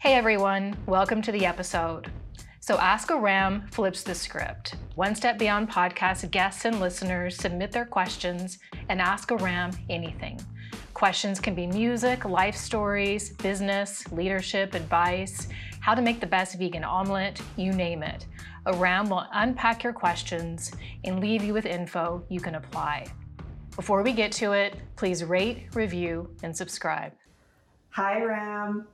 Hey everyone, welcome to the episode. So Ask Aram flips the script. One Step Beyond podcast guests and listeners submit their questions and ask Aram anything. Questions can be music, life stories, business, leadership, advice, how to make the best vegan omelet, you name it. Aram will unpack your questions and leave you with info you can apply. Before we get to it, please rate, review, and subscribe. Hi, Ram.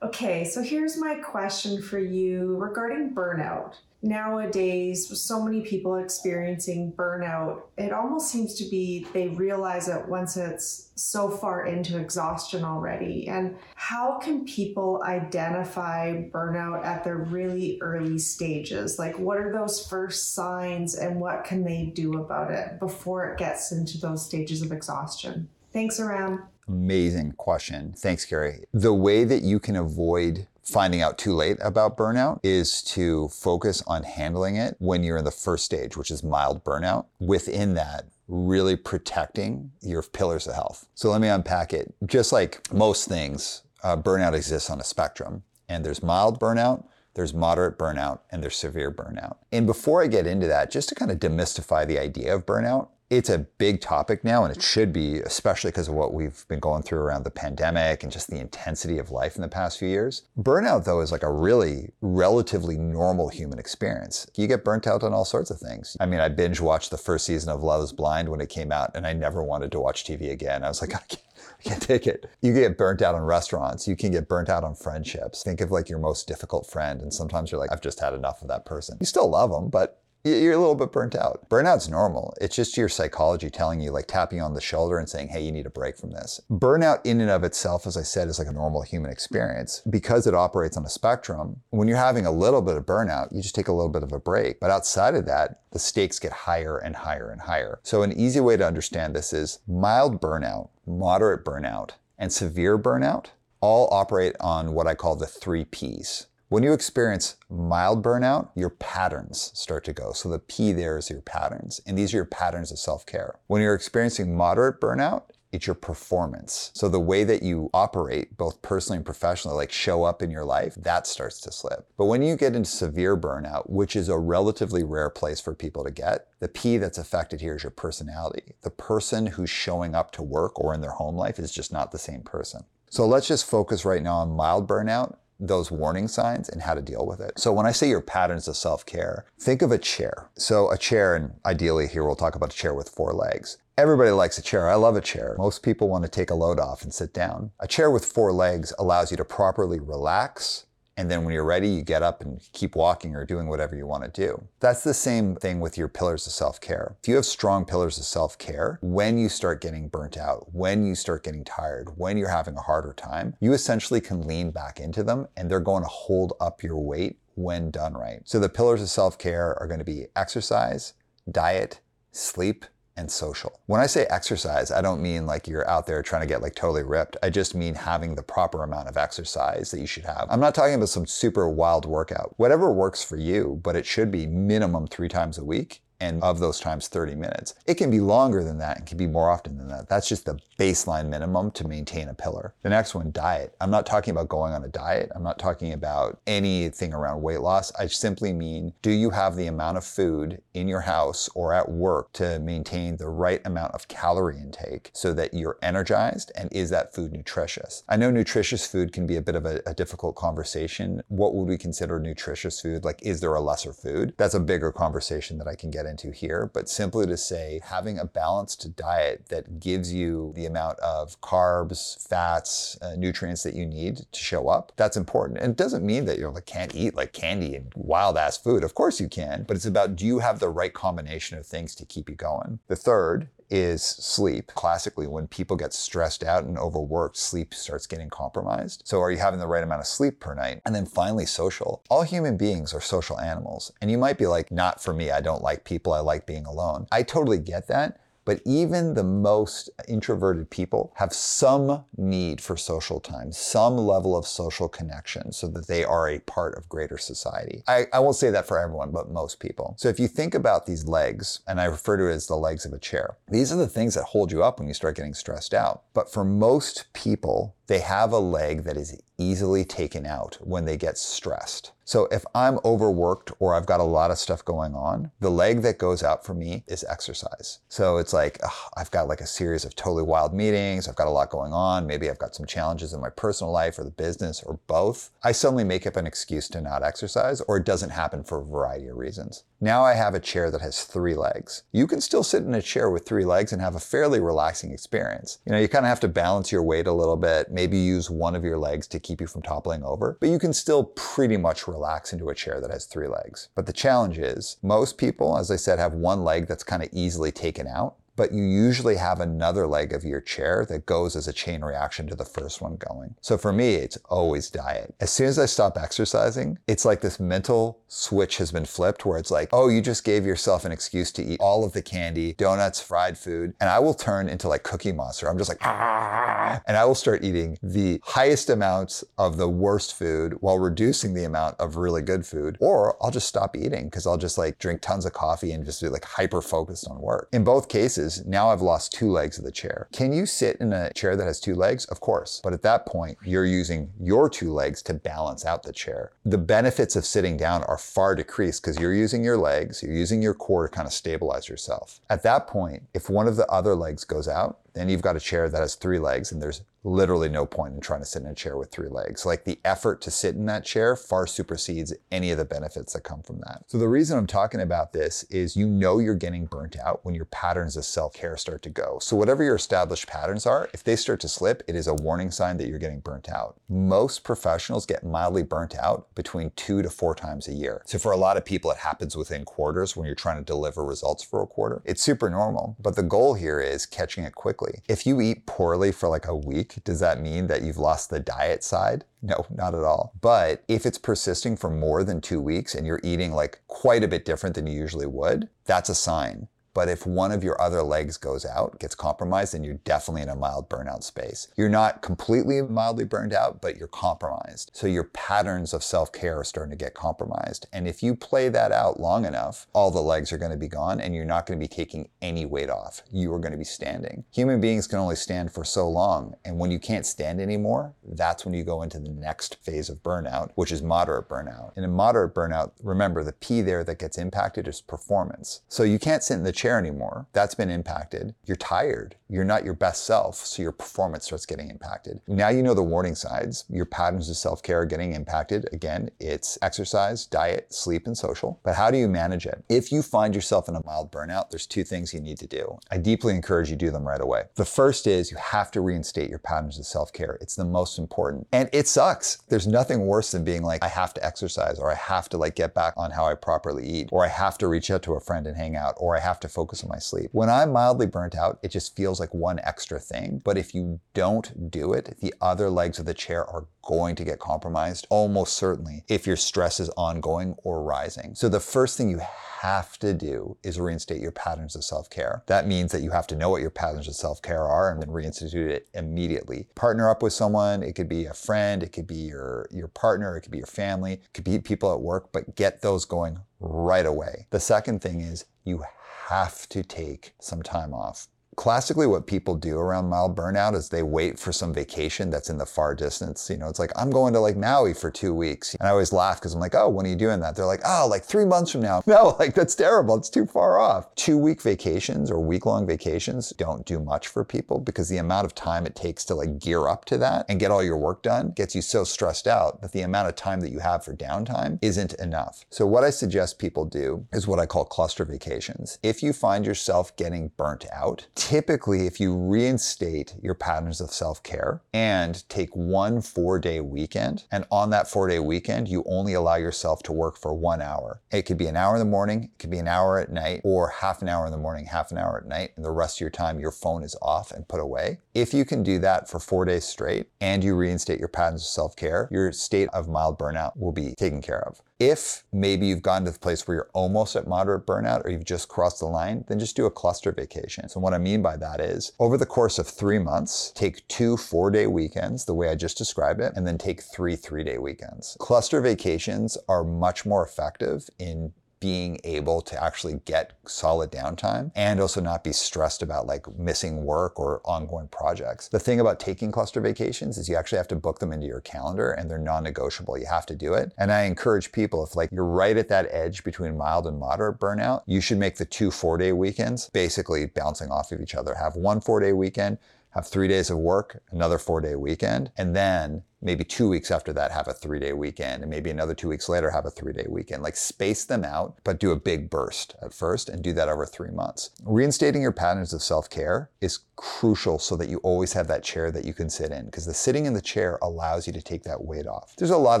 Okay, so here's my question for you regarding burnout. Nowadays, with so many people experiencing burnout, it almost seems to be they realize it once it's so far into exhaustion already. And how can people identify burnout at the really early stages? Like, what are those first signs and what can they do about it before it gets into those stages of exhaustion? Thanks, Aram. Amazing question. Thanks, Keri. The way that you can avoid finding out too late about burnout is to focus on handling it when you're in the first stage, which is mild burnout. Within that, really protecting your pillars of health. So let me unpack it. Just like most things, uh, burnout exists on a spectrum, and there's mild burnout. There's moderate burnout and there's severe burnout. And before I get into that, just to kind of demystify the idea of burnout, it's a big topic now, and it should be, especially because of what we've been going through around the pandemic and just the intensity of life in the past few years. Burnout, though, is like a really relatively normal human experience. You get burnt out on all sorts of things. I mean, I binge watched the first season of Love is Blind when it came out, and I never wanted to watch TV again. I was like, I can't. I can't take it. You get burnt out on restaurants. You can get burnt out on friendships. Think of like your most difficult friend, and sometimes you're like, I've just had enough of that person. You still love them, but you're a little bit burnt out. Burnout's normal. It's just your psychology telling you, like tapping on the shoulder and saying, hey, you need a break from this. Burnout, in and of itself, as I said, is like a normal human experience. Because it operates on a spectrum, when you're having a little bit of burnout, you just take a little bit of a break. But outside of that, the stakes get higher and higher and higher. So, an easy way to understand this is mild burnout, moderate burnout, and severe burnout all operate on what I call the three P's. When you experience mild burnout, your patterns start to go. So the P there is your patterns, and these are your patterns of self care. When you're experiencing moderate burnout, it's your performance. So the way that you operate, both personally and professionally, like show up in your life, that starts to slip. But when you get into severe burnout, which is a relatively rare place for people to get, the P that's affected here is your personality. The person who's showing up to work or in their home life is just not the same person. So let's just focus right now on mild burnout those warning signs and how to deal with it. So when I say your patterns of self-care, think of a chair. So a chair, and ideally here we'll talk about a chair with four legs. Everybody likes a chair. I love a chair. Most people want to take a load off and sit down. A chair with four legs allows you to properly relax, and then when you're ready, you get up and keep walking or doing whatever you want to do. That's the same thing with your pillars of self care. If you have strong pillars of self care, when you start getting burnt out, when you start getting tired, when you're having a harder time, you essentially can lean back into them and they're going to hold up your weight when done right. So the pillars of self care are going to be exercise, diet, sleep, and social. When I say exercise, I don't mean like you're out there trying to get like totally ripped. I just mean having the proper amount of exercise that you should have. I'm not talking about some super wild workout. Whatever works for you, but it should be minimum three times a week and of those times 30 minutes. It can be longer than that and can be more often than that. That's just the baseline minimum to maintain a pillar. The next one, diet. I'm not talking about going on a diet. I'm not talking about anything around weight loss. I simply mean, do you have the amount of food in your house or at work to maintain the right amount of calorie intake so that you're energized and is that food nutritious? I know nutritious food can be a bit of a, a difficult conversation. What would we consider nutritious food? Like, is there a lesser food? That's a bigger conversation that I can get get into here, but simply to say having a balanced diet that gives you the amount of carbs, fats, uh, nutrients that you need to show up, that's important. And it doesn't mean that you like can't eat like candy and wild ass food. Of course you can, but it's about do you have the right combination of things to keep you going? The third is sleep. Classically, when people get stressed out and overworked, sleep starts getting compromised. So, are you having the right amount of sleep per night? And then finally, social. All human beings are social animals. And you might be like, not for me. I don't like people. I like being alone. I totally get that. But even the most introverted people have some need for social time, some level of social connection so that they are a part of greater society. I, I won't say that for everyone, but most people. So if you think about these legs, and I refer to it as the legs of a chair, these are the things that hold you up when you start getting stressed out. But for most people, they have a leg that is easily taken out when they get stressed. So if I'm overworked or I've got a lot of stuff going on, the leg that goes out for me is exercise. So it's like ugh, I've got like a series of totally wild meetings, I've got a lot going on, maybe I've got some challenges in my personal life or the business or both. I suddenly make up an excuse to not exercise or it doesn't happen for a variety of reasons. Now I have a chair that has three legs. You can still sit in a chair with three legs and have a fairly relaxing experience. You know, you kind of have to balance your weight a little bit, maybe use one of your legs to keep you from toppling over, but you can still pretty much relax into a chair that has three legs. But the challenge is most people, as I said, have one leg that's kind of easily taken out but you usually have another leg of your chair that goes as a chain reaction to the first one going. So for me, it's always diet. As soon as I stop exercising, it's like this mental switch has been flipped where it's like, oh, you just gave yourself an excuse to eat all of the candy, donuts, fried food, and I will turn into like Cookie Monster. I'm just like, ah, and I will start eating the highest amounts of the worst food while reducing the amount of really good food. Or I'll just stop eating because I'll just like drink tons of coffee and just be like hyper focused on work. In both cases, is now I've lost two legs of the chair. Can you sit in a chair that has two legs? Of course. But at that point, you're using your two legs to balance out the chair. The benefits of sitting down are far decreased because you're using your legs, you're using your core to kind of stabilize yourself. At that point, if one of the other legs goes out, then you've got a chair that has three legs and there's literally no point in trying to sit in a chair with three legs. Like the effort to sit in that chair far supersedes any of the benefits that come from that. So the reason I'm talking about this is you know you're getting burnt out when your patterns of self-care start to go. So whatever your established patterns are, if they start to slip, it is a warning sign that you're getting burnt out. Most professionals get mildly burnt out between two to four times a year. So for a lot of people, it happens within quarters when you're trying to deliver results for a quarter. It's super normal, but the goal here is catching it quickly. If you eat poorly for like a week, does that mean that you've lost the diet side? No, not at all. But if it's persisting for more than two weeks and you're eating like quite a bit different than you usually would, that's a sign. But if one of your other legs goes out, gets compromised, then you're definitely in a mild burnout space. You're not completely mildly burned out, but you're compromised. So your patterns of self care are starting to get compromised. And if you play that out long enough, all the legs are going to be gone and you're not going to be taking any weight off. You are going to be standing. Human beings can only stand for so long. And when you can't stand anymore, that's when you go into the next phase of burnout, which is moderate burnout. And in moderate burnout, remember the P there that gets impacted is performance. So you can't sit in the chair chair anymore. That's been impacted. You're tired. You're not your best self, so your performance starts getting impacted. Now you know the warning signs. Your patterns of self care are getting impacted. Again, it's exercise, diet, sleep, and social. But how do you manage it? If you find yourself in a mild burnout, there's two things you need to do. I deeply encourage you do them right away. The first is you have to reinstate your patterns of self care. It's the most important. And it sucks. There's nothing worse than being like, I have to exercise, or I have to like get back on how I properly eat, or I have to reach out to a friend and hang out, or I have to focus on my sleep. When I'm mildly burnt out, it just feels like one extra thing. But if you don't do it, the other legs of the chair are going to get compromised almost certainly if your stress is ongoing or rising. So the first thing you have to do is reinstate your patterns of self-care. That means that you have to know what your patterns of self-care are and then reinstitute it immediately. Partner up with someone, it could be a friend, it could be your your partner, it could be your family, it could be people at work, but get those going right away. The second thing is you have to take some time off classically what people do around mild burnout is they wait for some vacation that's in the far distance. You know, it's like, I'm going to like Maui for two weeks. And I always laugh because I'm like, oh, when are you doing that? They're like, oh, like three months from now. No, like that's terrible. It's too far off. Two week vacations or week long vacations don't do much for people because the amount of time it takes to like gear up to that and get all your work done gets you so stressed out that the amount of time that you have for downtime isn't enough. So what I suggest people do is what I call cluster vacations. If you find yourself getting burnt out, typically, if you reinstate your patterns of self care and take one four day weekend, and on that four day weekend, you only allow yourself to work for one hour. It could be an hour in the morning, it could be an hour at night, or half an hour in the morning, half an hour at night, and the rest of your time, your phone is off and put away. If you can do that for four days straight and you reinstate your patterns of self care, your state of mild burnout will be taken care of. If maybe you've gotten to the place where you're almost at moderate burnout or you've just crossed the line, then just do a cluster vacation. So what I mean by that is over the course of three months, take two four day weekends, the way I just described it, and then take three three day weekends. Cluster vacations are much more effective in being able to actually get solid downtime and also not be stressed about like missing work or ongoing projects. The thing about taking cluster vacations is you actually have to book them into your calendar and they're non-negotiable. You have to do it. And I encourage people if like you're right at that edge between mild and moderate burnout, you should make the two 4-day weekends basically bouncing off of each other. Have one 4-day weekend have three days of work, another four day weekend, and then maybe two weeks after that have a three day weekend, and maybe another two weeks later have a three day weekend. Like space them out, but do a big burst at first and do that over three months. Reinstating your patterns of self care is crucial so that you always have that chair that you can sit in because the sitting in the chair allows you to take that weight off. There's a lot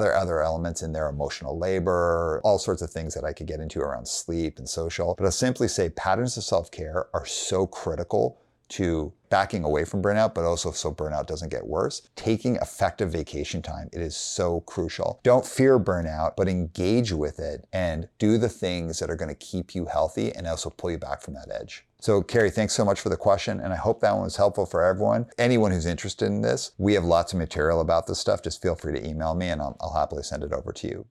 of other elements in there, emotional labor, all sorts of things that I could get into around sleep and social, but I'll simply say patterns of self care are so critical to backing away from burnout, but also so burnout doesn't get worse. Taking effective vacation time, it is so crucial. Don't fear burnout, but engage with it and do the things that are going to keep you healthy and also pull you back from that edge. So, Keri, thanks so much for the question, and I hope that one was helpful for everyone. Anyone who's interested in this, we have lots of material about this stuff. Just feel free to email me, and I'll, I'll happily send it over to you.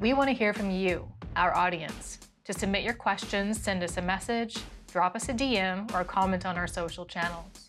We want to hear from you, our audience. To submit your questions, send us a message, drop us a DM, or comment on our social channels.